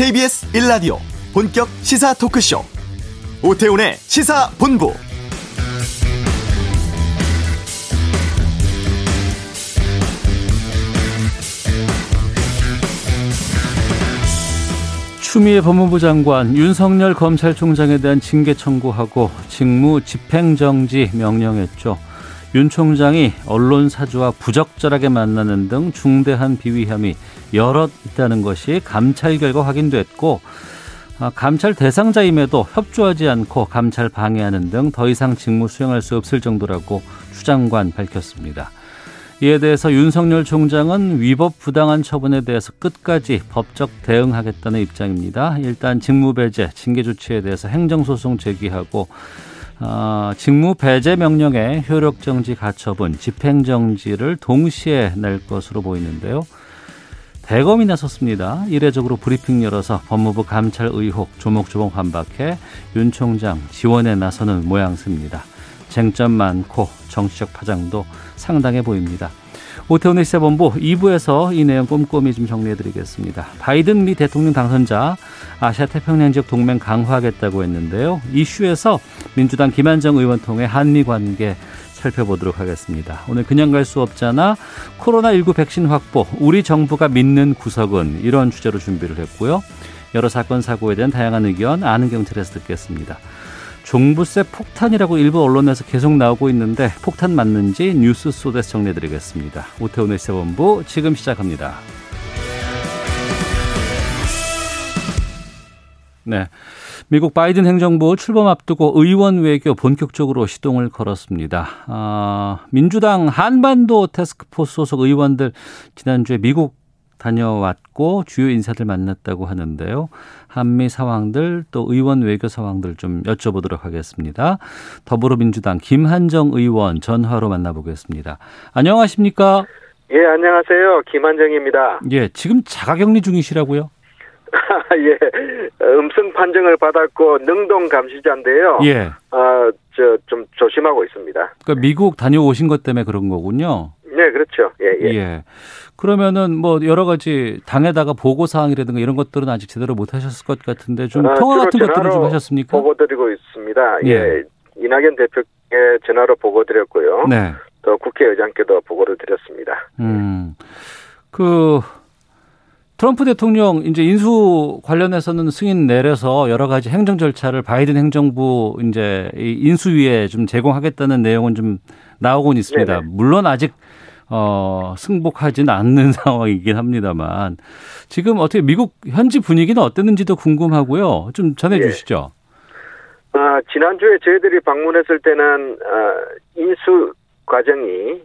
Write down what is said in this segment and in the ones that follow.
KBS 1라디오 본격 시사 토크쇼 오태훈의 시사본부 추미애 법무부 장관 윤석열 검찰총장에 대한 징계 청구하고 직무 집행정지 명령했죠. 윤 총장이 언론 사주와 부적절하게 만나는 등 중대한 비위 혐의 여럿 있다는 것이 감찰 결과 확인됐고 아, 감찰 대상자임에도 협조하지 않고 감찰 방해하는 등 더 이상 직무 수행할 수 없을 정도라고 추장관 밝혔습니다. 이에 대해서 윤석열 총장은 위법 부당한 처분에 대해서 끝까지 법적 대응하겠다는 입장입니다. 일단 직무 배제, 징계 조치에 대해서 행정소송 제기하고 어, 직무 배제 명령에 효력 정지 가처분, 집행 정지를 동시에 낼 것으로 보이는데요. 대검이 나섰습니다. 이례적으로 브리핑 열어서 법무부 감찰 의혹 조목조목 반박해 윤 총장 지원에 나서는 모양새입니다. 쟁점 많고 정치적 파장도 상당해 보입니다. 오태훈의 시사본부 2부에서 이 내용 꼼꼼히 좀 정리해드리겠습니다. 바이든 미 대통령 당선자 아시아 태평양 지역 동맹 강화하겠다고 했는데요. 이슈에서 민주당 김한정 의원 통해 한미 관계 살펴보도록 하겠습니다. 오늘 그냥 갈 수 없잖아. 코로나19 백신 확보, 우리 정부가 믿는 구석은 이런 주제로 준비를 했고요. 여러 사건 사고에 대한 다양한 의견 아는 경찰에서 듣겠습니다. 종부세 폭탄이라고 일부 언론에서 계속 나오고 있는데 폭탄 맞는지 뉴스 소에서 정리해드리겠습니다. 오태훈의 시사본부 지금 시작합니다. 네. 미국 바이든 행정부 출범 앞두고 의원 외교 본격적으로 시동을 걸었습니다. 아, 민주당 한반도 테스크포스 소속 의원들 지난주에 미국 다녀왔고 주요 인사들 만났다고 하는데요. 한미 상황들 또 의원 외교 상황들 좀 여쭤보도록 하겠습니다. 더불어민주당 김한정 의원 전화로 만나보겠습니다. 안녕하십니까? 예, 안녕하세요. 김한정입니다. 예, 지금 자가격리 중이시라고요? 예, 음성 판정을 받았고 능동 감시자인데요. 예. 아, 저 좀 조심하고 있습니다. 그러니까 미국 다녀오신 것 때문에 그런 거군요. 네, 그렇죠. 예, 예. 예. 그러면은 뭐 여러 가지 당에다가 보고 사항이라든가 이런 것들은 아직 제대로 못 하셨을 것 같은데 좀 아, 통화 같은 것들은 좀 하셨습니까? 보고 드리고 있습니다. 예. 예. 이낙연 대표께 전화로 보고 드렸고요. 네. 또 국회의장께도 보고를 드렸습니다. 음. 그 트럼프 대통령 이제 인수 관련해서는 승인 내려서 여러 가지 행정 절차를 바이든 행정부 이제 이 인수위에 좀 제공하겠다는 내용은 좀 나오곤 있습니다. 네네. 물론 아직 어 승복하지는 않는 상황이긴 합니다만 지금 어떻게 미국 현지 분위기는 어땠는지도 궁금하고요. 좀 전해 예. 주시죠. 아, 지난주에 저희들이 방문했을 때는 아, 인수 과정이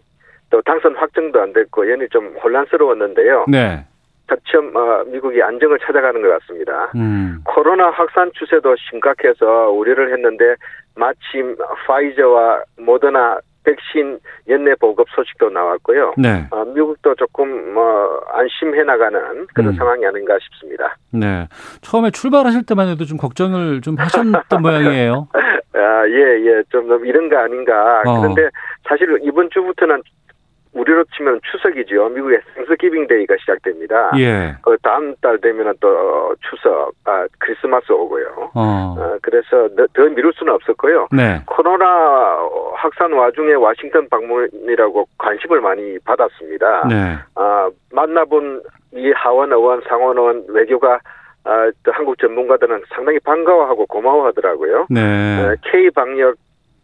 또 당선 확정도 안 됐고 연이 좀 혼란스러웠는데요. 네. 차츰 어, 미국이 안정을 찾아가는 것 같습니다. 음. 코로나 확산 추세도 심각해서 우려를 했는데 마침 화이자와 모더나 백신 연내 보급 소식도 나왔고요. 네. 어, 미국도 조금 뭐 안심해 나가는 그런 음. 상황이 아닌가 싶습니다. 네. 처음에 출발하실 때만 해도 좀 걱정을 좀 하셨던 모양이에요. 아, 예, 예, 좀 이런 거 아닌가. 어. 그런데 사실 이번 주부터는 우리로 치면 추석이죠. 미국의 Thanksgiving Day가 시작됩니다. 예. 그 다음 달 되면은 또 추석, 아, 크리스마스 오고요. 어. 어, 그래서 더, 더 미룰 수는 없었고요. 네. 코로나 확산 와중에 와싱턴 방문이라고 관심을 많이 받았습니다. 네. 아, 만나본 이 하원 의원, 상원 의원 외교가 아, 또 한국 전문가들은 상당히 반가워하고 고마워하더라고요. 네. 어, K 방역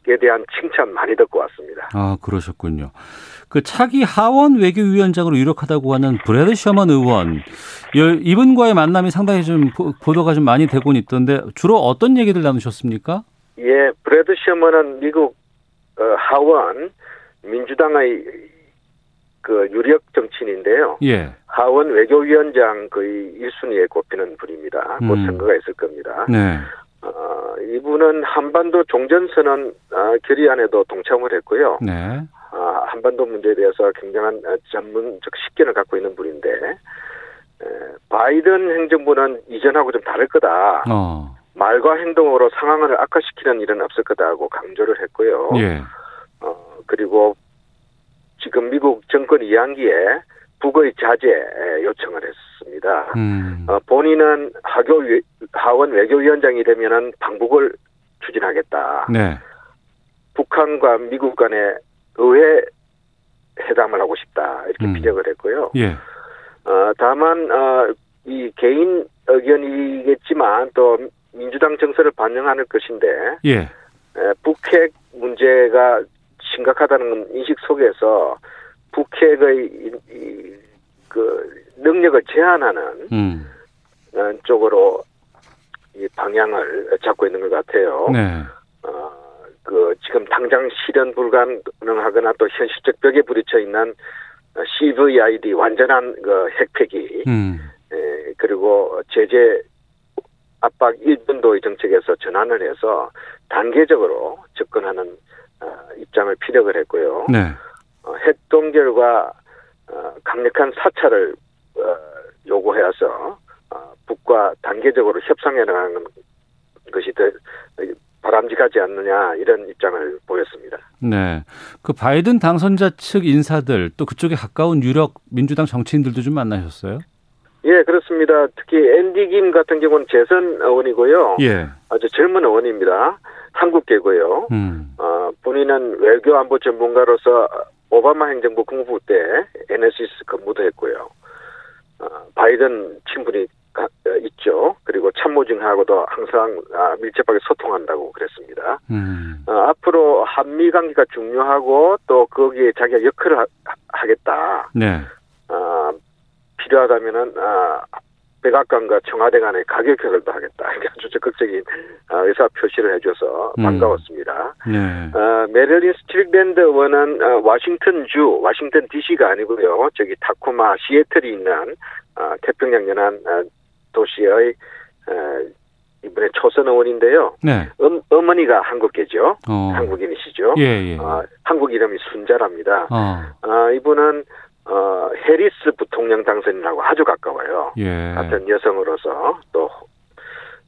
에 대한 칭찬 많이 듣고 왔습니다. 아, 그러셨군요. 그 차기 하원 외교위원장으로 유력하다고 하는 브래드 셔먼 의원, 열- 이분과의 만남이 상당히 좀 보- 보도가 좀 많이 되곤 있던데 주로 어떤 얘기들 나누셨습니까? 예, 브래드 셔먼은 미국 어, 하원 민주당의 그 유력 정치인인데요. 예. 하원 외교위원장 거의 1순위에 꼽히는 분입니다. 곧 음. 선거가 있을 겁니다. 네. 어, 이분은 한반도 종전선언 어, 결의안에도 동참을 했고요. 네. 아, 한반도 문제에 대해서 굉장한 어, 전문적 식견을 갖고 있는 분인데 에, 바이든 행정부는 이전하고 좀 다를 거다. 어. 말과 행동으로 상황을 악화시키는 일은 없을 거다고 강조를 했고요. 예. 어, 그리고 지금 미국 정권 이양기에 북의 자제 요청을 밝혔습니다. 음. 어, 본인은 하교 위- 하원 외교위원장이 되면은 방북을 추진하겠다. 네. 북한과 미국 간의 의회 회담을 하고 싶다 이렇게 음. 피력을 했고요. 예. 어, 다만 어, 이 개인 의견이겠지만 또 민주당 정서를 반영하는 것인데 예. 에, 북핵 문제가 심각하다는 인식 속에서 북핵의 이, 이, 그 능력을 제한하는 음. 어, 쪽으로 이 방향을 잡고 있는 것 같아요. 네. 어, 그 지금 당장 실현 불가능하거나 또 현실적 벽에 부딪혀 있는 어, CVID 완전한 그 핵폐기 음. 에, 그리고 제재 압박 일본도의 정책에서 전환을 해서 단계적으로 접근하는 어, 입장을 피력을 했고요. 네. 어, 핵 동결과 어, 강력한 사찰을 어, 요구해서 어, 북과 단계적으로 협상해 나가는 것이 더 바람직하지 않느냐 이런 입장을 보였습니다. 네. 그 바이든 당선자 측 인사들 또 그쪽에 가까운 유력 민주당 정치인들도 좀 만나셨어요? 예, 그렇습니다. 특히 앤디 김 같은 경우는 재선 의원이고요. 예. 아주 젊은 의원입니다. 한국계고요. 음. 어, 본인은 외교안보 전문가로서 오바마 행정부 국무부 때 NSC 근무도 했고요. 어, 바이든 친분이 가- 어, 있죠. 그리고 참모진하고도 항상 아, 밀접하게 소통한다고 그랬습니다. 음. 어, 앞으로 한미 관계가 중요하고 또 거기에 자기가 역할을 하, 하겠다. 네. 어, 필요하다면은 아, 백악관과 청와대 간의 가교 역할도 하겠다. 이렇게 아주 적극적인 아, 의사 표시를 해줘서 음. 반가웠습니다. 네. 어, 메릴린 스트릭랜드 의원은 어, 워싱턴 주, 워싱턴 DC가 아니고요. 저기 타코마 시애틀이 있는 어, 태평양 연안 어, 도시의 어, 이번에 초선 의원인데요. 네. 음, 어머니가 한국계죠. 어. 한국인이시죠. 예, 예. 어, 한국 이름이 순자랍니다. 어. 어, 이분은 어, 해리스 부통령 당선인하고 아주 가까워요. 예. 같은 여성으로서 또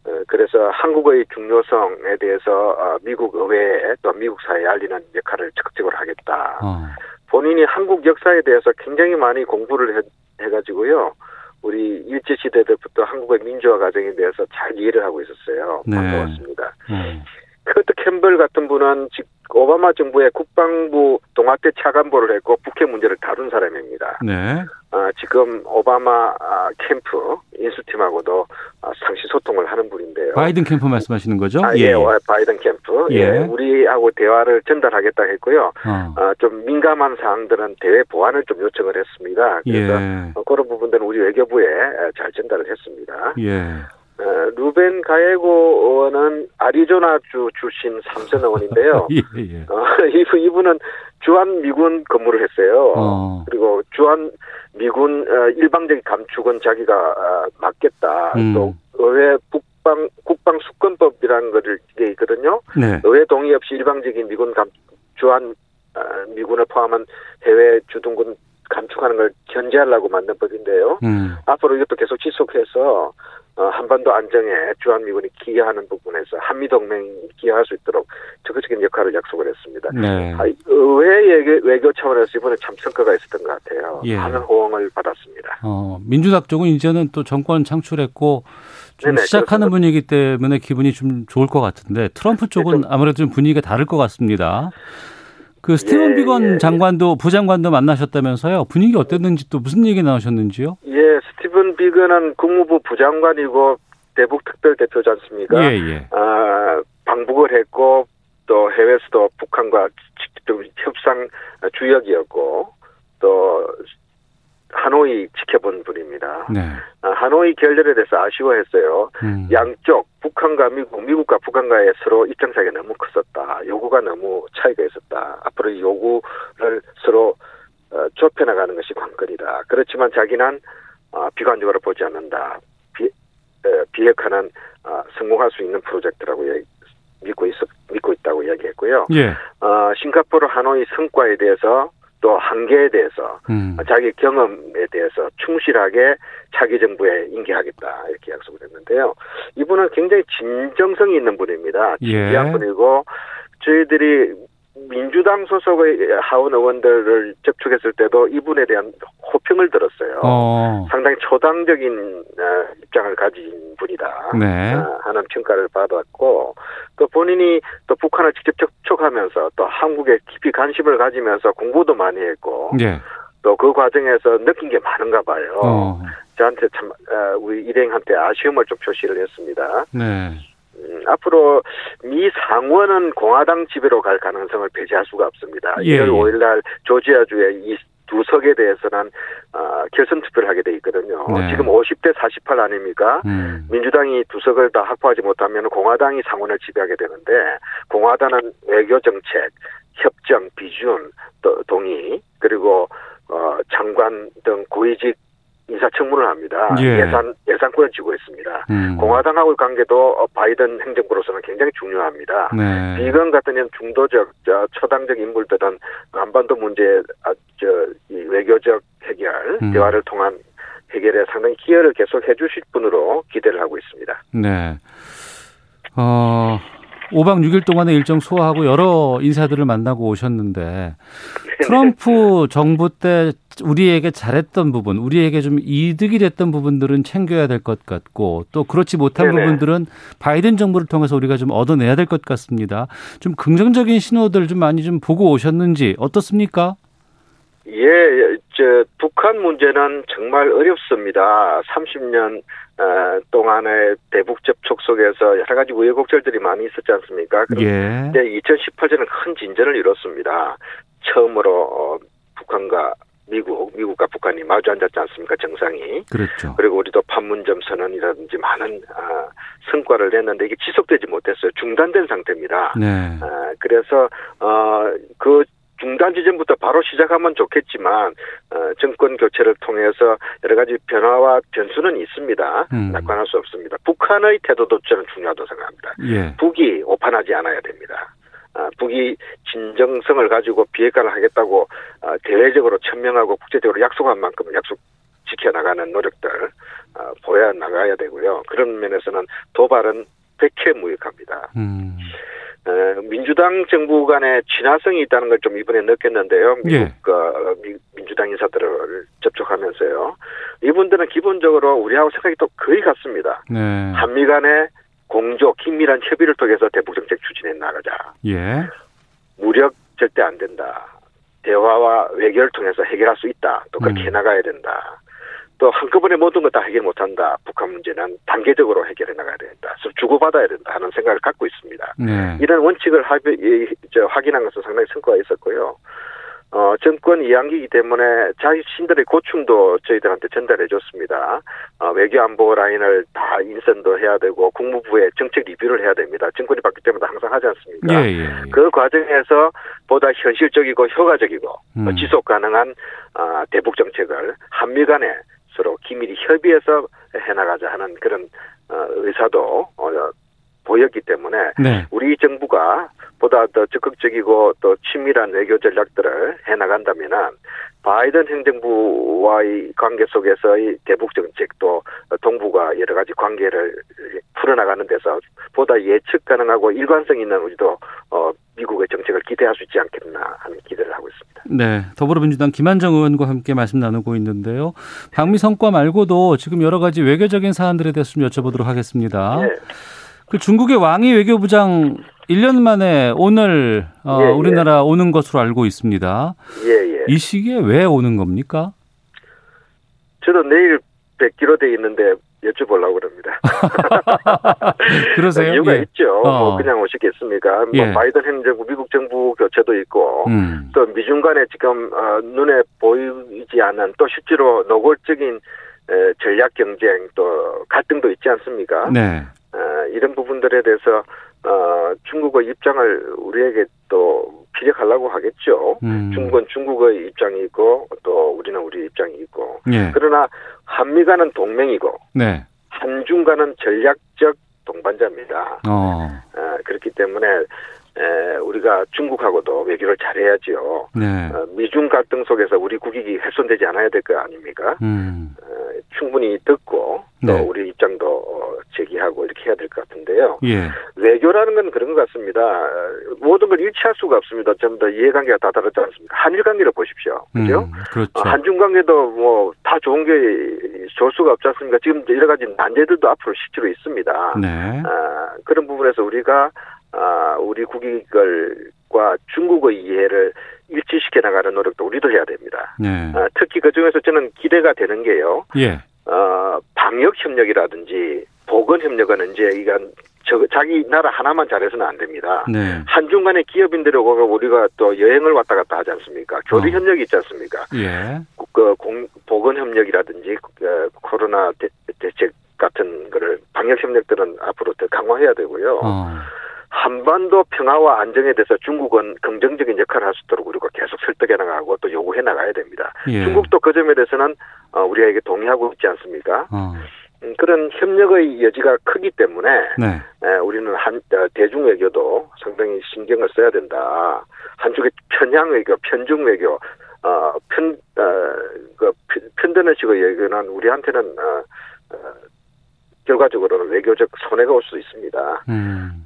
어, 그래서 한국의 중요성에 대해서 어, 미국 의회에 또 미국 사회에 알리는 역할을 적극적으로 하겠다. 어. 본인이 한국 역사에 대해서 굉장히 많이 공부를 해, 해가지고요. 우리 일제 시대 때부터 한국의 민주화 과정에 대해서 잘 이해를 하고 있었어요. 네. 반가웠습니다. 어. 커트 캠벌 같은 분은 즉 오바마 정부의 국방부 동아태 차관보를 했고 북핵 문제를 다룬 사람입니다. 네. 아, 지금 오바마 아, 캠프 인수팀하고도 아, 상시 소통을 하는 분인데요. 바이든 캠프 말씀하시는 거죠? 아, 예, 와, 바이든 캠프. 예. 예. 우리하고 대화를 전달하겠다 했고요. 어. 아, 좀 민감한 사항들은 대외 보완을 좀 요청을 했습니다. 그래서 예. 어, 그런 부분들은 우리 외교부에 에, 잘 전달을 했습니다. 예. 어, 루벤 가예고 의원은 아리조나주 출신 삼선 의원인데요. 예, 예. 어, 이분, 이분은 주한 미군 근무를 했어요. 어. 그리고 주한 미군 어, 일방적인 감축은 자기가 어, 맡겠다. 음. 또 의회 국방 국방 수권법이라는 것을 게 있거든요. 네. 의회 동의 없이 일방적인 미군 감 주한 어, 미군을 포함한 해외 주둔군 감축하는 걸 견제하려고 만든 법인데요. 음. 앞으로 이것도 계속 지속해서 어, 한반도 안정에 주한미군이 기여하는 부분에서 한미동맹이 기여할 수 있도록 적극적인 역할을 약속을 했습니다. 네. 아, 의회 외교, 외교 차원에서 이번에 참 성과가 있었던 것 같아요. 예. 많은 호응을 받았습니다. 어, 민주당 쪽은 이제는 또 정권 창출했고 좀 네네, 시작하는 그렇습니다. 분위기 때문에 기분이 좀 좋을 것 같은데 트럼프 쪽은 좀- 아무래도 좀 분위기가 다를 것 같습니다. 그 스티븐 예, 비건 예, 예. 장관도 부장관도 만나셨다면서요. 분위기 어땠는지 또 무슨 얘기 나오셨는지요? 예, 비건은 국무부 부장관이고 대북 특별 대표지 않습니까? 예, 예. 아, 방북을 했고 또 해외에서도 북한과 직접 협상 주역이었고 또 하노이 지켜본 분입니다. 네. 아, 하노이 결렬에 대해서 아쉬워했어요. 음. 양쪽 북한과 미국, 미국과 북한과의 서로 입장 차이가 너무 컸었다. 요구가 너무 차이가 있었다. 앞으로 이 요구를 서로 어, 좁혀나가는 것이 관건이다. 그렇지만 자기는 어, 비관적으로 보지 않는다. 비, 비핵화는 어, 성공할 수 있는 프로젝트라고 믿고 있 믿고 있다고 이야기했고요. 예. 어, 싱가포르 하노이 성과에 대해서 또 한계에 대해서 음. 자기 경험에 대해서 충실하게 차기 정부에 인계하겠다 이렇게 약속을 했는데요. 이분은 굉장히 진정성이 있는 분입니다. 예. 진지한 분이고 저희들이 민주당 소속의 하원 의원들을 접촉했을 때도 이분에 대한 호평을 들었어요. 어. 상당히 초당적인 어, 입장을 가진 분이다 네. 어, 하는 평가를 받았고 또 본인이 또 북한을 직접 접촉하면서 또 한국에 깊이 관심을 가지면서 공부도 많이 했고 예. 또그 과정에서 느낀 게 많은가 봐요. 어. 저한테 참 어, 우리 일행한테 아쉬움을 좀 표시를 했습니다. 네. 음, 앞으로 미 상원은 공화당 지배로 갈 가능성을 배제할 수가 없습니다. 예, 1월 예. 5일 날 조지아주의 이 두 석에 대해서는 어, 결선 투표를 하게 돼 있거든요. 네. 지금 50대 48 아닙니까? 음. 민주당이 두 석을 다 확보하지 못하면 공화당이 상원을 지배하게 되는데 공화당은 외교 정책, 협정, 비준, 또 동의 그리고 어, 장관 등 고위직 인사청문을 합니다. 예. 산 예산권을 쥐고 있습니다. 음. 공화당하고의 관계도 어, 바이든 행정부로서는 굉장히 중요합니다. 네. 비건 같은 중도적, 저, 초당적 인물들은 한반도 문제, 아, 저, 이 외교적 해결, 음. 대화를 통한 해결에 상당히 기여를 계속 해주실 분으로 기대를 하고 있습니다. 네. 어, 5박 6일 동안의 일정 소화하고 여러 인사들을 만나고 오셨는데 트럼프 정부 때 우리에게 잘했던 부분, 우리에게 좀 이득이 됐던 부분들은 챙겨야 될 것 같고 또 그렇지 못한 네네. 부분들은 바이든 정부를 통해서 우리가 좀 얻어내야 될 것 같습니다. 좀 긍정적인 신호들 좀 많이 좀 보고 오셨는지 어떻습니까? 예, 저 북한 문제는 정말 어렵습니다. 30년 어, 동안의 대북 접촉 속에서 여러 가지 우여곡절들이 많이 있었지 않습니까? 예. 그런데 2018년은 큰 진전을 이뤘습니다. 처음으로 어, 북한과 미국, 미국과 북한이 마주 앉았지 않습니까? 정상이. 그렇죠. 그리고 우리도 판문점 선언이라든지 많은 아, 성과를 냈는데 이게 지속되지 못했어요. 중단된 상태입니다. 네. 아, 그래서 어, 그 중단 지점부터 바로 시작하면 좋겠지만 어, 정권 교체를 통해서 여러 가지 변화와 변수는 있습니다. 음. 낙관할 수 없습니다. 북한의 태도도 저는 중요하다고 생각합니다. 예. 북이 오판하지 않아야 됩니다. 아, 북이 진정성을 가지고 비핵화를 하겠다고 아, 대외적으로 천명하고 국제적으로 약속한 만큼 약속 지켜나가는 노력들 아, 보여 나가야 되고요. 그런 면에서는 도발은 백해 무익합니다. 음. 에, 민주당 정부 간에 친화성이 있다는 걸 좀 이번에 느꼈는데요. 미국 예. 어, 미- 민주당 인사들을 접촉하면서요. 이분들은 기본적으로 우리하고 생각이 또 거의 같습니다. 네. 한미 간의 공조, 긴밀한 협의를 통해서 대북 정책 추진해 나가자. 예. 무력 절대 안 된다. 대화와 외교를 통해서 해결할 수 있다. 또 그렇게 음. 해나가야 된다. 또 한꺼번에 모든 걸다 해결 못한다. 북한 문제는 단계적으로 해결해 나가야 된다. 주고받아야 된다 하는 생각을 갖고 있습니다. 네. 이런 원칙을 확인한 것은 상당히 성과가 있었고요. 어, 정권 이양기이기 때문에 자신들의 고충도 저희들한테 전달해 줬습니다. 어, 외교 안보 라인을 다 인선도 해야 되고 국무부에 정책 리뷰를 해야 됩니다. 정권이 바뀔 때마다 항상 하지 않습니까? 예, 예. 예. 그 과정에서 보다 현실적이고 효과적이고 음. 어, 지속 가능한 아, 대북 정책을 한미 간에 서로 긴밀히 협의해서 해나가자 하는 그런 어, 의사도 어, 보였기 때문에 네. 우리 정부가 보다 더 적극적이고 또 친밀한 외교 전략들을 해나간다면은 바이든 행정부와의 관계 속에서의 대북 정책 또 동북아 여러 가지 관계를 풀어나가는 데서 보다 예측 가능하고 일관성 있는 우리도 어, 미국의 정책을 기대할 수 있지 않겠나 하는 기대를 하고 있습니다. 네, 더불어민주당 김한정 의원과 함께 말씀 나누고 있는데요. 방미 성과 말고도 지금 여러 가지 외교적인 사안들에 대해서 좀 여쭤보도록 하겠습니다. 예. 그 중국의 왕이 외교부장 1년 만에 오늘 어, 예, 예. 우리나라 오는 것으로 알고 있습니다. 예, 예. 이 시기에 왜 오는 겁니까? 저도 내일 뵙기로 돼 있는데 여쭤보려고 그럽니다. 그러세요? 이유가 예. 있죠. 어. 뭐 그냥 오시겠습니까? 뭐 예. 바이든 행정부, 미국 정부 교체도 있고 음. 또 미중 간에 지금 어, 눈에 보이지 않는 또 실제로 노골적인 에, 전략 경쟁 또 갈등도 있지 않습니까? 네. 어, 이런 부분들에 대해서 어, 중국의 입장을 우리에게 또 피력하려고 하겠죠. 음. 중국은 중국의 입장이 있고 또 우리는 우리 입장이 있고 예. 그러나 한미 간은 동맹이고 네. 한중 간은 전략적 동반자입니다. 어. 어, 그렇기 때문에 에, 우리가 중국하고도 외교를 잘해야지요. 네. 어, 미중 갈등 속에서 우리 국익이 훼손되지 않아야 될 거 아닙니까? 음. 어, 충분히 듣고 또 네. 우리 입장도 어, 제기하고 이렇게 해야 될 것 같은데요. 예. 외교라는 건 그런 것 같습니다. 모든 걸 일치할 수가 없습니다. 전부 다 이해관계가 다 다르지 않습니까? 한일 관계를 보십시오. 그죠? 음, 그렇죠. 어, 한중 관계도 뭐 다 좋은 게 좋을 수가 없지 않습니까? 지금 여러 가지 난제들도 앞으로 실제로 있습니다. 네. 아, 그런 부분에서 우리가 아, 우리 국익을과 중국의 이해를 일치시켜 나가는 노력도 우리도 해야 됩니다. 네. 아, 특히 그 중에서 저는 기대가 되는 게요. 예. 어, 방역 협력이라든지 보건 협력은 이제 이건 저 자기 나라 하나만 잘해서는 안 됩니다. 네. 한중 간의 기업인들하고 우리가 또 여행을 왔다 갔다 하지 않습니까? 교류 어. 협력이 있지 않습니까? 예. 그 공, 보건 협력이라든지 그, 코로나 대, 대책 같은 거를 방역 협력들은 앞으로 더 강화해야 되고요. 어. 한반도 평화와 안정에 대해서 중국은 긍정적인 역할을 할 수 있도록 우리가 계속 설득해 나가고 또 요구해 나가야 됩니다. 예. 중국도 그 점에 대해서는 어, 우리가 이게 동의하고 있지 않습니까? 어. 음, 그런 협력의 여지가 크기 때문에 네. 에, 우리는 한 어, 대중 외교도 상당히 신경을 써야 된다. 한쪽에 편향 외교, 편중 외교, 어, 편, 어, 그 편- 편드는 식의 외교는 우리한테는 어, 어, 결과적으로는 외교적 손해가 올 수 있습니다. 음.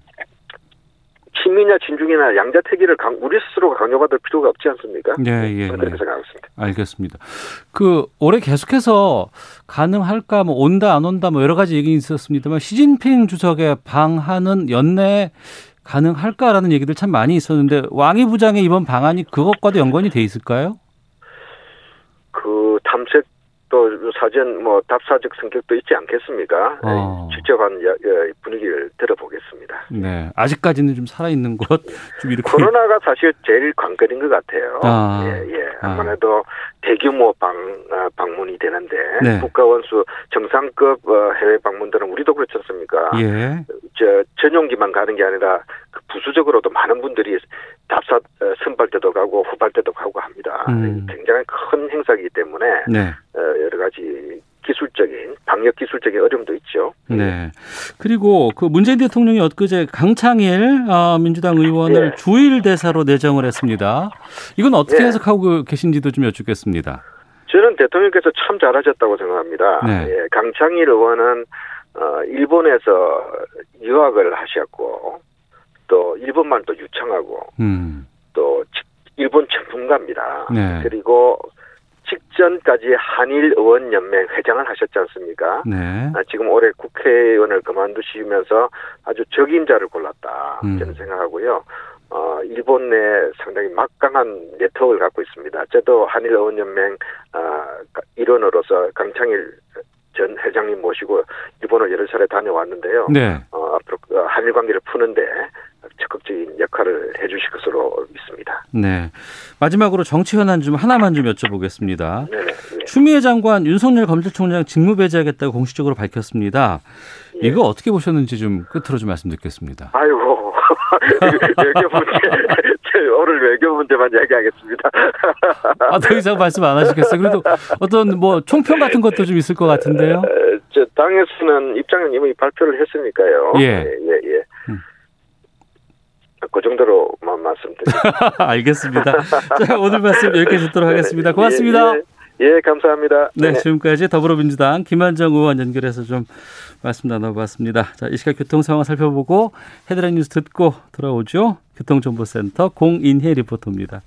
친미냐 진중이나 양자택일을 강, 우리 스스로가 강요받을 필요가 없지 않습니까? 예, 예, 그렇게 예. 생각하고 있습니다. 알겠습니다. 그 올해 계속해서 가능할까 뭐 온다 안 온다 뭐 여러 가지 얘기 있었습니다만 시진핑 주석의 방한은 연내 가능할까라는 얘기들 참 많이 있었는데 왕이 부장의 이번 방안이 그것과도 연관이 돼 있을까요? 그 탐색 또 사전 뭐 답사적 성격도 있지 않겠습니까? 어. 직접 한 야- 야- 분위기를 들어보겠습니다. 네. 아직까지는 좀 살아 있는 것 좀 이렇게 코로나가 사실 제일 관건인 것 같아요. 아. 예, 예. 아. 아무래도 대규모 방, 아, 방문이 되는데, 네. 국가 원수 정상급 어, 해외 방문들은 우리도 그렇지 않습니까? 예. 저, 전용기만 가는 게 아니라, 그 부수적으로도 많은 분들이 답사, 어, 선발 때도 가고, 후발 때도 가고 합니다. 음. 굉장히 큰 행사이기 때문에, 네. 어, 여러 가지 기술적인, 방역 기술적인 어려움도 있죠. 네. 그리고 그 문재인 대통령이 엊그제 강창일 어, 민주당 의원을 예. 주일 대사로 내정을 했습니다. 이건 어떻게 예. 해석하고 계신지도 좀 여쭙겠습니다. 저는 대통령께서 참 잘하셨다고 생각합니다. 네. 예, 강창일 의원은 어, 일본에서 유학을 하셨고 또 일본말도 유창하고 음. 또 직- 일본 전문가입니다. 네. 그리고 직전까지 한일 의원 연맹 회장을 하셨지 않습니까? 네. 아, 지금 올해 국회의원을 그만두시면서 아주 적임자를 골랐다 음. 저는 생각하고요. 어, 일본 내 상당히 막강한 네트워크를 갖고 있습니다. 저도 한일 의원 연맹 아, 일원으로서 강창일 전 회장님 모시고 일본을 여러 차례 다녀왔는데요. 네. 어, 앞으로 그 한일 관계를 푸는데 적극적인 역할을 해주실 것으로 믿습니다. 네. 마지막으로 정치 현안 좀 하나만 좀 여쭤보겠습니다. 네네. 네. 추미애 장관 윤석열 검찰총장 직무 배제하겠다고 공식적으로 밝혔습니다. 예. 이거 어떻게 보셨는지 좀 끝으로 좀 말씀 듣겠습니다. 아이고 외교 문제 제 오늘 외교 문제만 이야기하겠습니다. 아, 더 이상 말씀 안 하시겠어요? 그래도 어떤 뭐 총평 같은 것도 좀 있을 것 같은데요. 에, 저 당에서는 입장은 이미 발표를 했으니까요. 예. 예, 예. 음. 그 정도로 만 말씀드립니다. 알겠습니다. 자, 오늘 말씀 여기까지 듣도록 하겠습니다. 고맙습니다. 예, 예, 예, 감사합니다. 네, 네. 지금까지 더불어민주당 김한정 의원 연결해서 좀 말씀 나눠봤습니다. 자, 이 시각 교통 상황 살펴보고 헤드라인 뉴스 듣고 돌아오죠. 교통정보센터 공인혜 리포터입니다.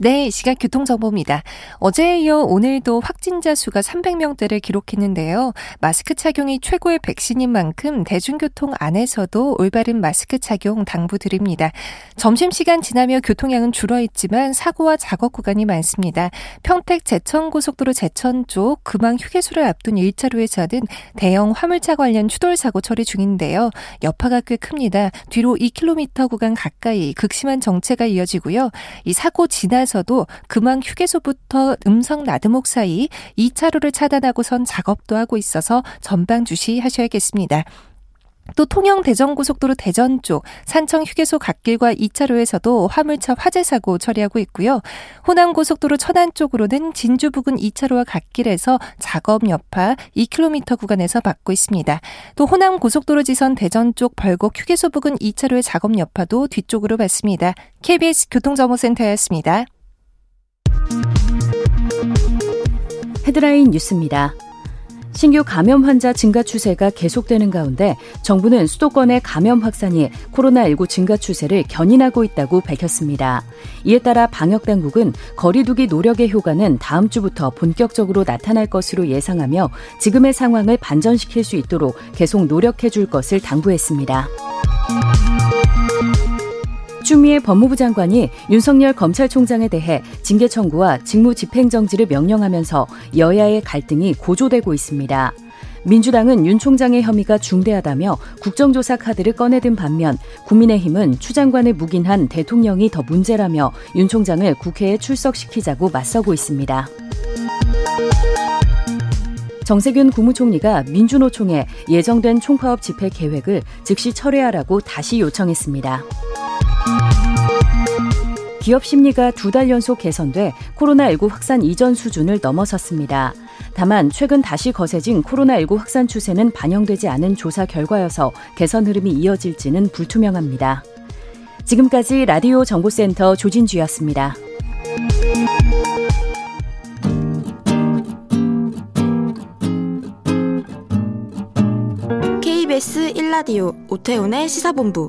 네, 이 시각 교통정보입니다. 어제에 이어 오늘도 확진자 수가 300명대를 기록했는데요. 마스크 착용이 최고의 백신인 만큼 대중교통 안에서도 올바른 마스크 착용 당부드립니다. 점심시간 지나며 교통량은 줄어있지만 사고와 작업 구간이 많습니다. 평택 제천고속도로 제천 쪽 금왕 휴게소를 앞둔 1차로에서는 대형 화물차 관련 추돌 사고 처리 중인데요. 여파가 꽤 큽니다. 뒤로 2km 구간 가까이 극심한 정체가 이어지고요. 이 사고 지나 서도 금왕 휴게소부터 음성 나드목 사이 2차로를 차단하고선 작업도 하고 있어서 전방 주시하셔야겠습니다. 또 통영 대전고속도로 대전 쪽 산청 휴게소 갓길과 2차로에서도 화물차 화재 사고 처리하고 있고요. 호남 고속도로 천안 쪽으로는 진주 부근 2차로와 갓길에서 작업 여파 2km 구간에서 받고 있습니다. 또 호남 고속도로 지선 대전 쪽 벌곡 휴게소 부근 2차로의 작업 여파도 뒤쪽으로 받습니다. KBS 교통정보센터였습니다. 헤드라인 뉴스입니다. 신규 감염 환자 증가 추세가 계속되는 가운데 정부는 수도권의 감염 확산이 코로나19 증가 추세를 견인하고 있다고 밝혔습니다. 이에 따라 방역 당국은 거리두기 노력의 효과는 다음 주부터 본격적으로 나타날 것으로 예상하며 지금의 상황을 반전시킬 수 있도록 계속 노력해 줄 것을 당부했습니다. 추미애 법무부 장관이 윤석열 검찰총장에 대해 징계 청구와 직무 집행 정지를 명령하면서 여야의 갈등이 고조되고 있습니다. 민주당은 윤 총장의 혐의가 중대하다며 국정조사 카드를 꺼내든 반면 국민의힘은 추 장관을 묵인한 대통령이 더 문제라며 윤 총장을 국회에 출석시키자고 맞서고 있습니다. 정세균 국무총리가 민주노총에 예정된 총파업 집회 계획을 즉시 철회하라고 다시 요청했습니다. 기업 심리가 두 달 연속 개선돼 코로나19 확산 이전 수준을 넘어섰습니다. 다만 최근 다시 거세진 코로나19 확산 추세는 반영되지 않은 조사 결과여서 개선 흐름이 이어질지는 불투명합니다. 지금까지 라디오 정보센터 조진주였습니다. KBS 1라디오 오태훈의 시사본부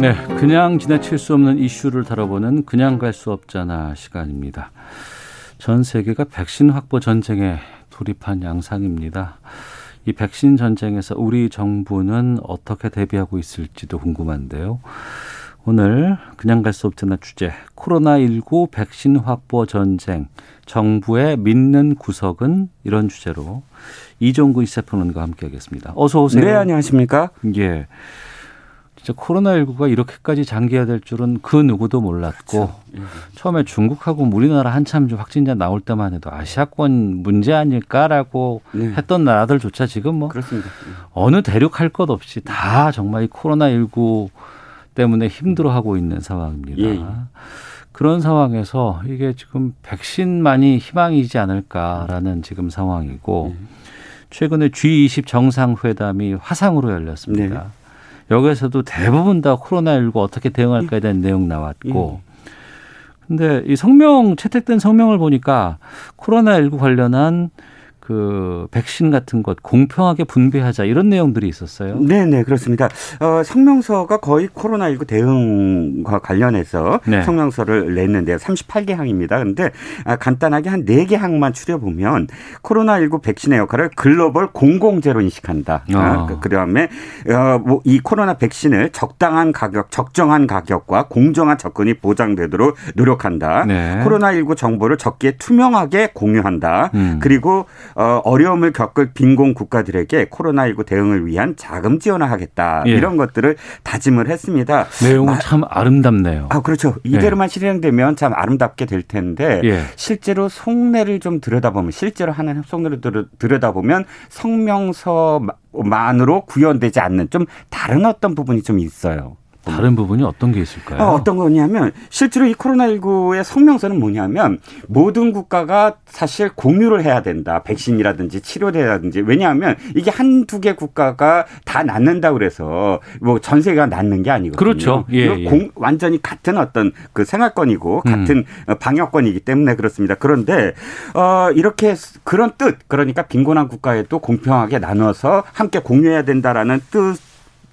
네, 그냥 지나칠 수 없는 이슈를 다뤄보는 그냥 갈 수 없잖아 시간입니다. 전 세계가 백신 확보 전쟁에 돌입한 양상입니다. 이 백신 전쟁에서 우리 정부는 어떻게 대비하고 있을지도 궁금한데요. 오늘 그냥 갈 수 없잖아 주제 코로나19 백신 확보 전쟁 정부의 믿는 구석은 이런 주제로 이종구 이세평론가 함께하겠습니다. 어서 오세요. 네 안녕하십니까? 예. 진짜 코로나19가 이렇게까지 장기화될 줄은 그 누구도 몰랐고 그렇죠. 처음에 중국하고 우리나라 한참 확진자 나올 때만 해도 아시아권 문제 아닐까라고 네. 했던 나라들조차 지금 뭐 그렇습니다. 어느 대륙 할 것 없이 다 정말 이 코로나19 때문에 힘들어하고 있는 상황입니다. 예, 예. 그런 상황에서 이게 지금 백신만이 희망이지 않을까라는 지금 상황이고 네. 최근에 G20 정상회담이 화상으로 열렸습니다. 네. 여기에서도 대부분 다 코로나19 어떻게 대응할까에 대한 내용 나왔고 예. 근데 이 성명 채택된 성명을 보니까 코로나19 관련한 그 백신 같은 것 공평하게 분배하자 이런 내용들이 있었어요. 네, 네, 그렇습니다. 어, 성명서가 거의 코로나19 대응과 관련해서 네. 성명서를 냈는데요. 38개 항입니다. 그런데 아, 간단하게 한 4개 항만 추려 보면 코로나19 백신의 역할을 글로벌 공공재로 인식한다. 아. 아, 그, 그다음에 어, 뭐 이 코로나 백신을 적당한 가격, 적정한 가격과 공정한 접근이 보장되도록 노력한다. 네. 코로나19 정보를 적게 투명하게 공유한다. 음. 그리고 어, 어려움을 겪을 빈곤 국가들에게 코로나19 대응을 위한 자금 지원을 하겠다. 예. 이런 것들을 다짐을 했습니다. 내용은 마, 참 아름답네요. 아, 그렇죠. 이대로만 예. 실행되면 참 아름답게 될 텐데 예. 실제로 속내를 좀 들여다보면 실제로 하는 속내를 들여다보면 성명서만으로 구현되지 않는 좀 다른 어떤 부분이 좀 있어요. 다른 부분이 어떤 게 있을까요? 어, 떤 거냐면 실제로 이 코로나19의 성명서는 뭐냐면 모든 국가가 사실 공유를 해야 된다. 백신이라든지 치료제라든지 왜냐하면 이게 한두 개 국가가 다 낫는다 그래서 뭐 전 세계가 낫는 게 아니거든요. 그렇죠. 예, 예. 공, 완전히 같은 어떤 그 생활권이고 음. 같은 음. 방역권이기 때문에 그렇습니다. 그런데 어 이렇게 그런 뜻 그러니까 빈곤한 국가에도 공평하게 나눠서 함께 공유해야 된다라는 뜻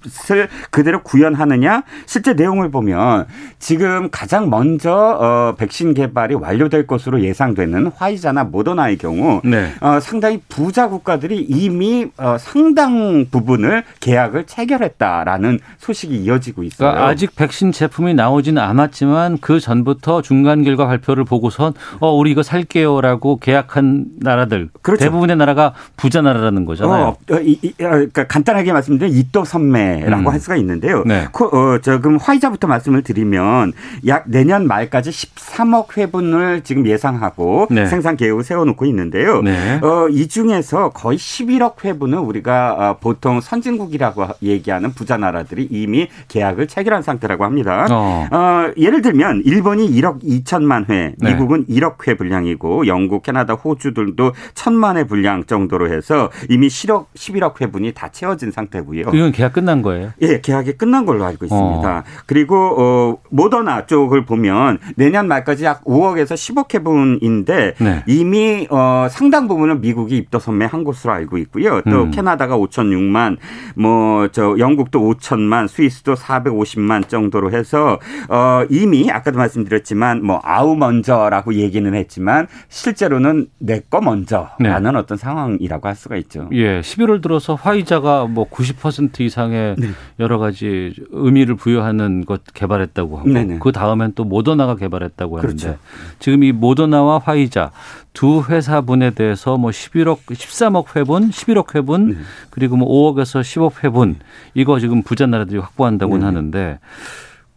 것을 그대로 구현하느냐 실제 내용을 보면 지금 가장 먼저 어, 백신 개발이 완료될 것으로 예상되는 화이자나 모더나의 경우 네. 어, 상당히 부자 국가들이 이미 어, 상당 부분을 계약을 체결했다라는 소식이 이어지고 있어요. 그러니까 아직 백신 제품이 나오지는 않았지만 그 전부터 중간 결과 발표를 보고선 어 우리 이거 살게요라고 계약한 나라들 그렇죠. 대부분의 나라가 부자 나라라는 거잖아요. 어, 이, 이, 어, 그러니까 간단하게 말씀드리면 이또 선매 한해라고 음. 할 수가 있는데요. 네. 어, 저금 화이자부터 말씀을 드리면 약 내년 말까지 13억 회분을 지금 예상하고 네. 생산 계획을 세워놓고 있는데요. 네. 어, 이 중에서 거의 11억 회분은 우리가 어, 보통 선진국이라고 얘기하는 부자 나라들이 이미 계약을 체결한 상태라고 합니다. 어. 어 예를 들면 일본이 1억 2천만 회, 네. 미국은 1억 회 분량이고 영국, 캐나다, 호주들도 천만 회 분량 정도로 해서 이미 10억, 11억 회분이 다 채워진 상태고요. 이건 계약 끝난 거예요? 예, 계약이 끝난 걸로 알고 있습니다. 어. 그리고 어, 모더나 쪽을 보면 내년 말까지 약 5억에서 10억 회분인데 네. 이미 어, 상당 부분은 미국이 입도 선매한 것으로 알고 있고요. 또 음. 캐나다가 5천육만, 뭐 저 영국도 5천만, 스위스도 450만 정도로 해서 어, 이미 아까도 말씀드렸지만 뭐 아우 먼저라고 얘기는 했지만 실제로는 내 거 먼저라는 네. 어떤 상황이라고 할 수가 있죠. 예, 11월 들어서 화이자가 뭐 90% 이상의 네. 여러 가지 의미를 부여하는 것 개발했다고 하고 네네. 그 다음엔 또 모더나가 개발했다고 하는데 그렇죠. 지금 이 모더나와 화이자 두 회사분에 대해서 뭐 11억, 13억 회분, 11억 회분, 네. 그리고 뭐 5억에서 10억 회분 이거 지금 부자 나라들이 확보한다고는 네. 하는데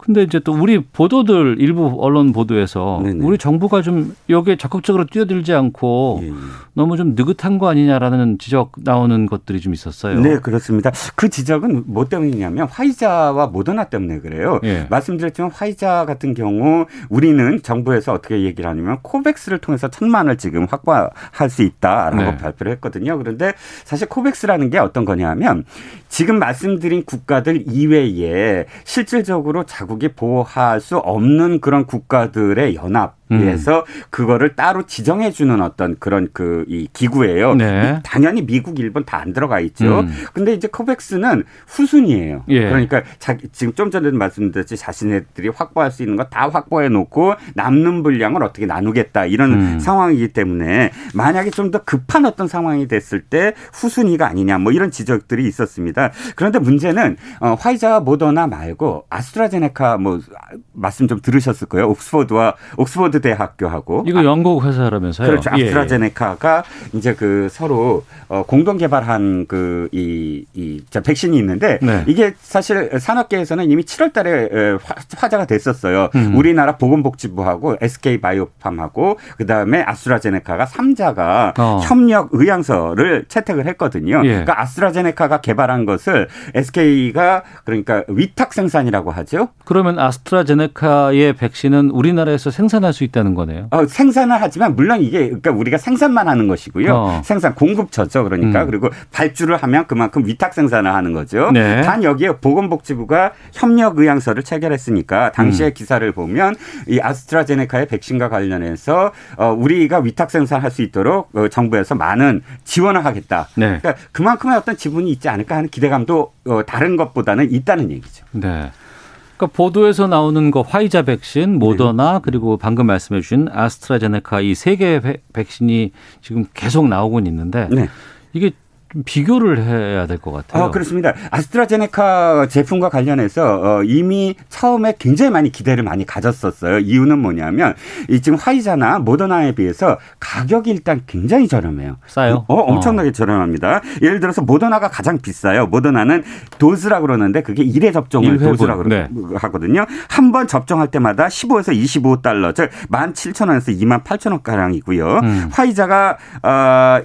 근데 이제 또 우리 보도들 일부 언론 보도에서 네네. 우리 정부가 좀 여기에 적극적으로 뛰어들지 않고 예, 예. 너무 좀 느긋한 거 아니냐라는 지적 나오는 것들이 좀 있었어요. 네, 그렇습니다. 그 지적은 뭐 때문이냐면 화이자와 모더나 때문에 그래요. 예. 말씀드렸지만 화이자 같은 경우 우리는 정부에서 어떻게 얘기를 하냐면 코백스를 통해서 천만을 지금 확보할 수 있다라고 네. 발표를 했거든요. 그런데 사실 코백스라는 게 어떤 거냐면 지금 말씀드린 국가들 이외에 실질적으로 자국 이 보호할 수 없는 그런 국가들의 연합 위해서 음. 그거를 따로 지정해 주는 어떤 그런 그 이 기구예요. 네. 당연히 미국, 일본 다 안 들어가 있죠. 음. 근데 이제 코백스는 후순이에요. 예. 그러니까 자기 지금 좀 전에 말씀드렸지 자신네들이 확보할 수 있는 거 다 확보해 놓고 남는 분량을 어떻게 나누겠다 이런 음. 상황이기 때문에 만약에 좀 더 급한 어떤 상황이 됐을 때 후순위가 아니냐 뭐 이런 지적들이 있었습니다. 그런데 문제는 어, 화이자와 모더나 말고 아스트라제네카 뭐 말씀 좀 들으셨을 거예요. 옥스퍼드와 옥스퍼드 대학교하고 이거 영국 회사라면서요? 그렇죠. 예. 아스트라제네카가 이제 그 서로 어, 공동 개발한 그이이 이, 백신이 있는데 네. 이게 사실 산업계에서는 이미 7월 달에 화제가 됐었어요. 음. 우리나라 보건복지부하고 SK 바이오팜하고 그 다음에 아스트라제네카가 3자가 어. 협력 의향서를 채택을 했거든요. 예. 그러니까 아스트라제네카가 개발한 것을 SK가 그러니까 위탁 생산이라고 하죠. 그러면 아스트라제네카의 백신은 우리나라에서 생산할 수 있다는 거네요. 어, 생산을 하지만 물론 이게 그러니까 우리가 생산만 하는 것이고요. 어. 생산 공급처죠. 그러니까 음. 그리고 발주를 하면 그만큼 위탁 생산을 하는 거죠. 네. 단 여기에 보건복지부가 협력 의향서를 체결했으니까 당시의 음. 기사를 보면 이 아스트라제네카의 백신과 관련해서 어, 우리가 위탁 생산할 수 있도록 어, 정부에서 많은 지원을 하겠다. 네. 그러니까 그만큼의 어떤 지분이 있지 않을까 하는 기대감도 어, 다른 것보다는 있다는 얘기죠. 네. 그러니까 보도에서 나오는 거 화이자 백신, 모더나 네. 그리고 방금 말씀해 주신 아스트라제네카 이 세 개의 백신이 지금 계속 나오고 있는데 네. 이게 비교를 해야 될 것 같아요. 어, 그렇습니다. 아스트라제네카 제품과 관련해서 어, 이미 처음에 굉장히 많이 기대를 많이 가졌었어요. 이유는 뭐냐면 이 지금 화이자나 모더나에 비해서 가격이 일단 굉장히 저렴해요. 싸요? 어, 엄청나게 어. 저렴합니다. 예를 들어서 모더나가 가장 비싸요. 모더나는 도즈라 그러는데 그게 1회 접종을 1회분. 도즈라 고 네. 하거든요. 한 번 접종할 때마다 15에서 25달러, 즉 17,000원에서 28,000원 가량이고요. 음. 화이자가 어,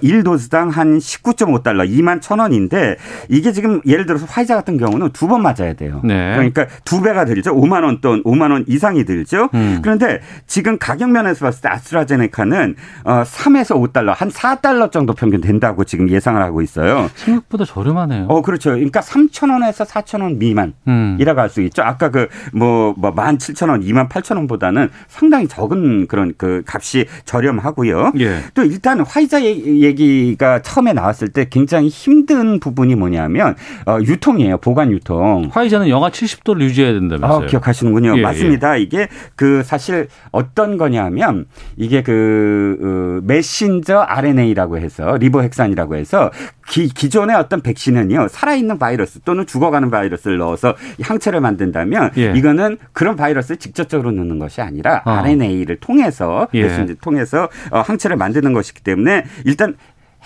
1도즈당 한 19.5달러 2만 천 원인데 이게 지금 예를 들어서 화이자 같은 경우는 두 번 맞아야 돼요. 네. 그러니까 두 배가 들죠. 5만 원 돈, 5만 원 이상이 들죠. 음. 그런데 지금 가격 면에서 봤을 때 아스트라제네카는 어 3에서 5달러, 한 4달러 정도 평균 된다고 지금 예상을 하고 있어요. 생각보다 저렴하네요. 어, 그렇죠. 그러니까 3천 원에서 4천 원 미만이라고 음. 할수 있죠. 아까 그 뭐 뭐 17,000원, 2만 8천 원보다는 상당히 적은 그런 그 값이 저렴하고요. 예. 또 일단 화이자 얘기가 처음에 나왔을 때 굉장히 힘든 부분이 뭐냐면 어, 유통이에요. 보관 유통. 화이자는 영하 70도를 유지해야 된다면서요. 아, 기억하시는군요. 예, 맞습니다. 예. 이게 그 사실 어떤 거냐면 이게 그 어, 메신저 RNA라고 해서 리보핵산이라고 해서 기, 기존의 어떤 백신은요 살아있는 바이러스 또는 죽어가는 바이러스를 넣어서 항체를 만든다면 예. 이거는 그런 바이러스를 직접적으로 넣는 것이 아니라 어. RNA를 통해서 예. 통해서 어, 항체를 만드는 것이기 때문에 일단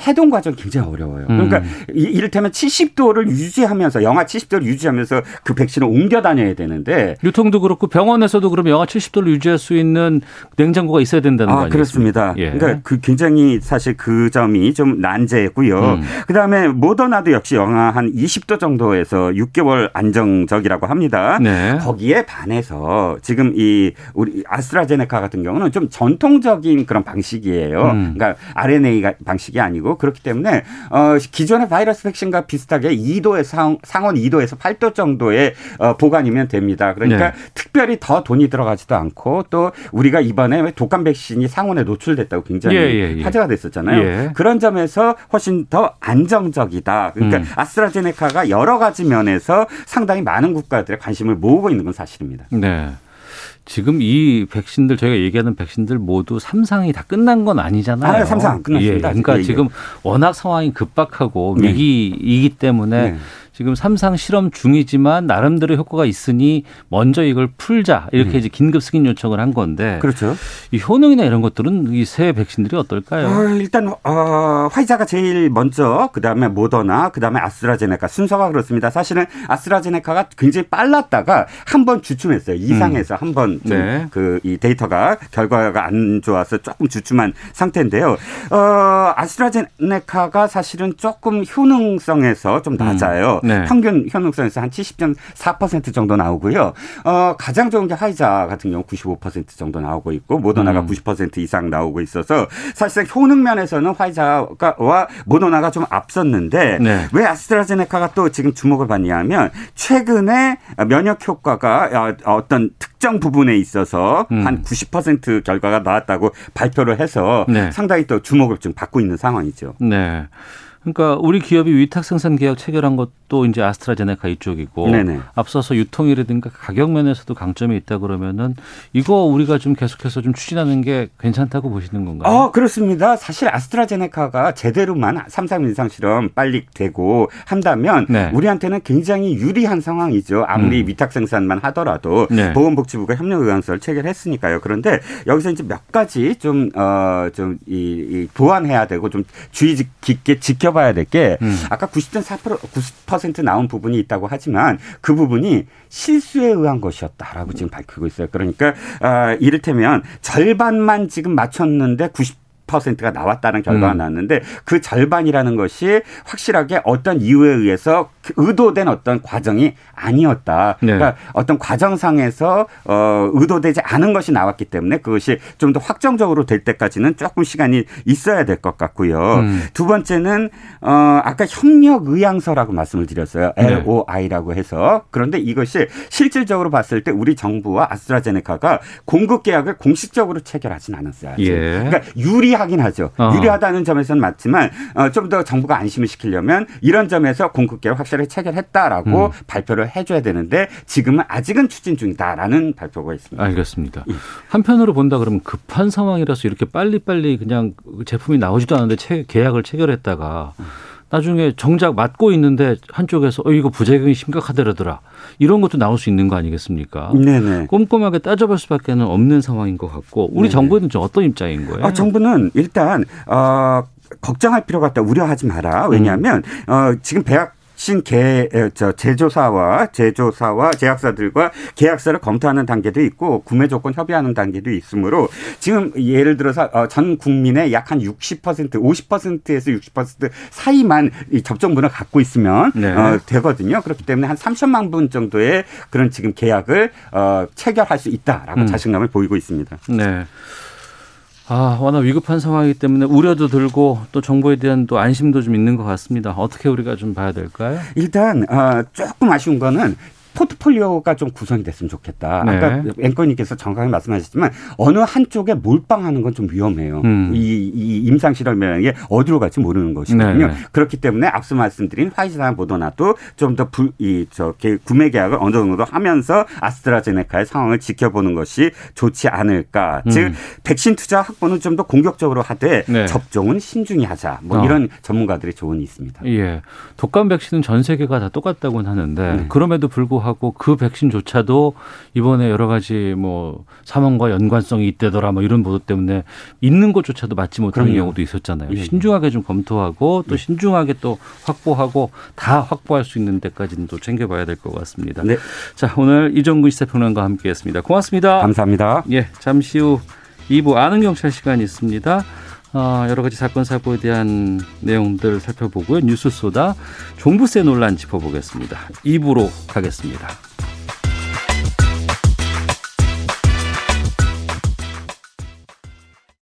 해동 과정이 굉장히 어려워요. 그러니까 음. 이를테면 70도를 유지하면서 영하 70도를 유지하면서 그 백신을 옮겨 다녀야 되는데 유통도 그렇고 병원에서도 그러면 영하 70도를 유지할 수 있는 냉장고가 있어야 된다는 아, 거 아니에요? 그렇습니다. 예. 그러니까 그 굉장히 사실 그 점이 좀 난제고요. 음. 그다음에 모더나도 역시 영하 한 20도 정도에서 6개월 안정적이라고 합니다. 네. 거기에 반해서 지금 이 우리 아스트라제네카 같은 경우는 좀 전통적인 그런 방식이에요. 음. 그러니까 RNA 방식이 아니고 그렇기 때문에 어 기존의 바이러스 백신과 비슷하게 2도에서 상, 상온 2도에서 8도 정도의 어 보관이면 됩니다. 그러니까 네. 특별히 더 돈이 들어가지도 않고 또 우리가 이번에 독감 백신이 상온에 노출됐다고 굉장히 예, 예, 예. 화제가 됐었잖아요. 예. 그런 점에서 훨씬 더 안정적이다. 그러니까 음. 아스트라제네카가 여러 가지 면에서 상당히 많은 국가들의 관심을 모으고 있는 건 사실입니다. 네. 지금 이 백신들 저희가 얘기하는 백신들 모두 삼상이 다 끝난 건 아니잖아요. 아, 3상 끝났습니다. 예, 그러니까 예, 예. 지금 워낙 상황이 급박하고 네. 위기이기 때문에 네. 지금 삼상 실험 중이지만 나름대로 효과가 있으니 먼저 이걸 풀자 이렇게 음. 이제 긴급 승인 요청을 한 건데 그렇죠. 이 효능이나 이런 것들은 이 새 백신들이 어떨까요? 어, 일단 어, 화이자가 제일 먼저 그다음에 모더나 그다음에 아스트라제네카 순서가 그렇습니다. 사실은 아스트라제네카가 굉장히 빨랐다가 한 번 주춤했어요. 이상해서 음. 한번 네. 그이 데이터가 결과가 안 좋아서 조금 주춤한 상태인데요. 어, 아스트라제네카가 사실은 조금 효능성에서 좀 음. 낮아요. 음. 네. 평균 현혹성에서 한 70.4% 정도 나오고요. 어, 가장 좋은 게 화이자 같은 경우 95% 정도 나오고 있고 모더나가 음. 90% 이상 나오고 있어서 사실상 효능 면에서는 화이자와 모더나가 좀 앞섰는데 네. 왜 아스트라제네카가 또 지금 주목을 받냐면 최근에 면역 효과가 어떤 특정 부분에 있어서 음. 한90% 결과가 나왔다고 발표를 해서 네. 상당히 또 주목을 좀 받고 있는 상황이죠. 네. 그러니까 우리 기업이 위탁 생산 계약 체결한 것도 이제 아스트라제네카 이쪽이고 네네. 앞서서 유통이라든가 가격 면에서도 강점이 있다 그러면은 이거 우리가 좀 계속해서 좀 추진하는 게 괜찮다고 보시는 건가요? 어, 그렇습니다. 사실 아스트라제네카가 제대로만 삼상 민상 실험 빨리 되고 한다면 네. 우리한테는 굉장히 유리한 상황이죠. 아무리 음. 위탁 생산만 하더라도 네. 보건복지부가 협력 의향서를 체결했으니까요. 그런데 여기서 이제 몇 가지 좀 어, 좀 이, 이 보완해야 되고 좀 주의 깊게 지켜 지켜봐야 될게 음. 아까 90.4% 90% 나온 부분이 있다고 하지만 그 부분이 실수에 의한 것이었다라고 지금 밝히고 있어요. 그러니까 아, 이를테면 절반만 지금 맞췄는데 90 퍼센트가 나왔다는 결과가 음. 나왔는데 그 절반이라는 것이 확실하게 어떤 이유에 의해서 그 의도된 어떤 과정이 아니었다. 네. 그러니까 어떤 과정상에서 어 의도되지 않은 것이 나왔기 때문에 그것이 좀 더 확정적으로 될 때까지는 조금 시간이 있어야 될 것 같고요. 음. 두 번째는 어 아까 협력 의향서라고 말씀을 드렸어요. LOI라고 해서 그런데 이것이 실질적으로 봤을 때 우리 정부와 아스트라제네카가 공급 계약을 공식적으로 체결하진 않았어요. 예. 그러니까 유리 유리하긴 하죠. 어. 유리하다는 점에서는 맞지만 어, 좀 더 정부가 안심을 시키려면 이런 점에서 공급계를 확실하게 체결했다라고 음. 발표를 해줘야 되는데 지금은 아직은 추진 중이다라는 발표가 있습니다. 알겠습니다. 예. 한편으로 본다 그러면 급한 상황이라서 이렇게 빨리빨리 그냥 제품이 나오지도 않은데 체, 계약을 체결했다가 음. 나중에 정작 맞고 있는데 한쪽에서 어 이거 부작용이 심각하더라더라 이런 것도 나올 수 있는 거 아니겠습니까? 네네. 꼼꼼하게 따져볼 수밖에 는 없는 상황인 것 같고 우리 네네. 정부는 좀 어떤 입장인 거예요? 아, 정부는 일단 어, 걱정할 필요가 없다 우려하지 마라 왜냐하면 음. 어, 지금 배약 신 개, 저, 제조사와 제조사와 제약사들과 계약서를 검토하는 단계도 있고 구매 조건 협의하는 단계도 있으므로 지금 예를 들어서 어, 전 국민의 약 한 60% 50%에서 60% 사이만 이 접종분을 갖고 있으면 네. 어, 되거든요. 그렇기 때문에 한 3천만 분 정도의 그런 지금 계약을 어, 체결할 수 있다라고 음. 자신감을 보이고 있습니다. 네. 아, 워낙 위급한 상황이기 때문에 우려도 들고 또 정부에 대한 또 안심도 좀 있는 것 같습니다. 어떻게 우리가 좀 봐야 될까요? 일단 어, 조금 아쉬운 거는 포트폴리오가 좀 구성이 됐으면 좋겠다. 네. 아까 앵커님께서 정확하게 말씀하셨지만 어느 한쪽에 몰빵하는 건 좀 위험해요. 음. 이, 이 임상 실험이라는 게 어디로 갈지 모르는 것이거든요. 네. 네. 그렇기 때문에 앞서 말씀드린 화이자나 모더나도 좀 더 이저 구매 계약을 어느 정도 하면서 아스트라제네카의 상황을 지켜보는 것이 좋지 않을까. 음. 즉 백신 투자 확보는 좀 더 공격적으로 하되 네. 접종은 신중히 하자. 뭐 어. 이런 전문가들의 조언이 있습니다. 예. 독감 백신은 전 세계가 다 똑같다고는 하는데 네. 그럼에도 불구하고 하고 그 백신조차도 이번에 여러 가지 뭐 사망과 연관성이 있대더라 뭐 이런 보도 때문에 있는 것조차도 맞지 못하는 그럼요. 경우도 있었잖아요. 예. 신중하게 좀 검토하고 또 네. 신중하게 또 확보하고 다 확보할 수 있는 데까지는 또 챙겨봐야 될 것 같습니다. 네. 자 오늘 이정근 시사평론가와 함께했습니다. 고맙습니다. 감사합니다. 예, 잠시 후 2부 아는 경찰 시간이 있습니다. 어, 여러 가지 사건 사고에 대한 내용들 살펴보고요. 뉴스 쏘다 종부세 논란 짚어보겠습니다. 2부로 가겠습니다.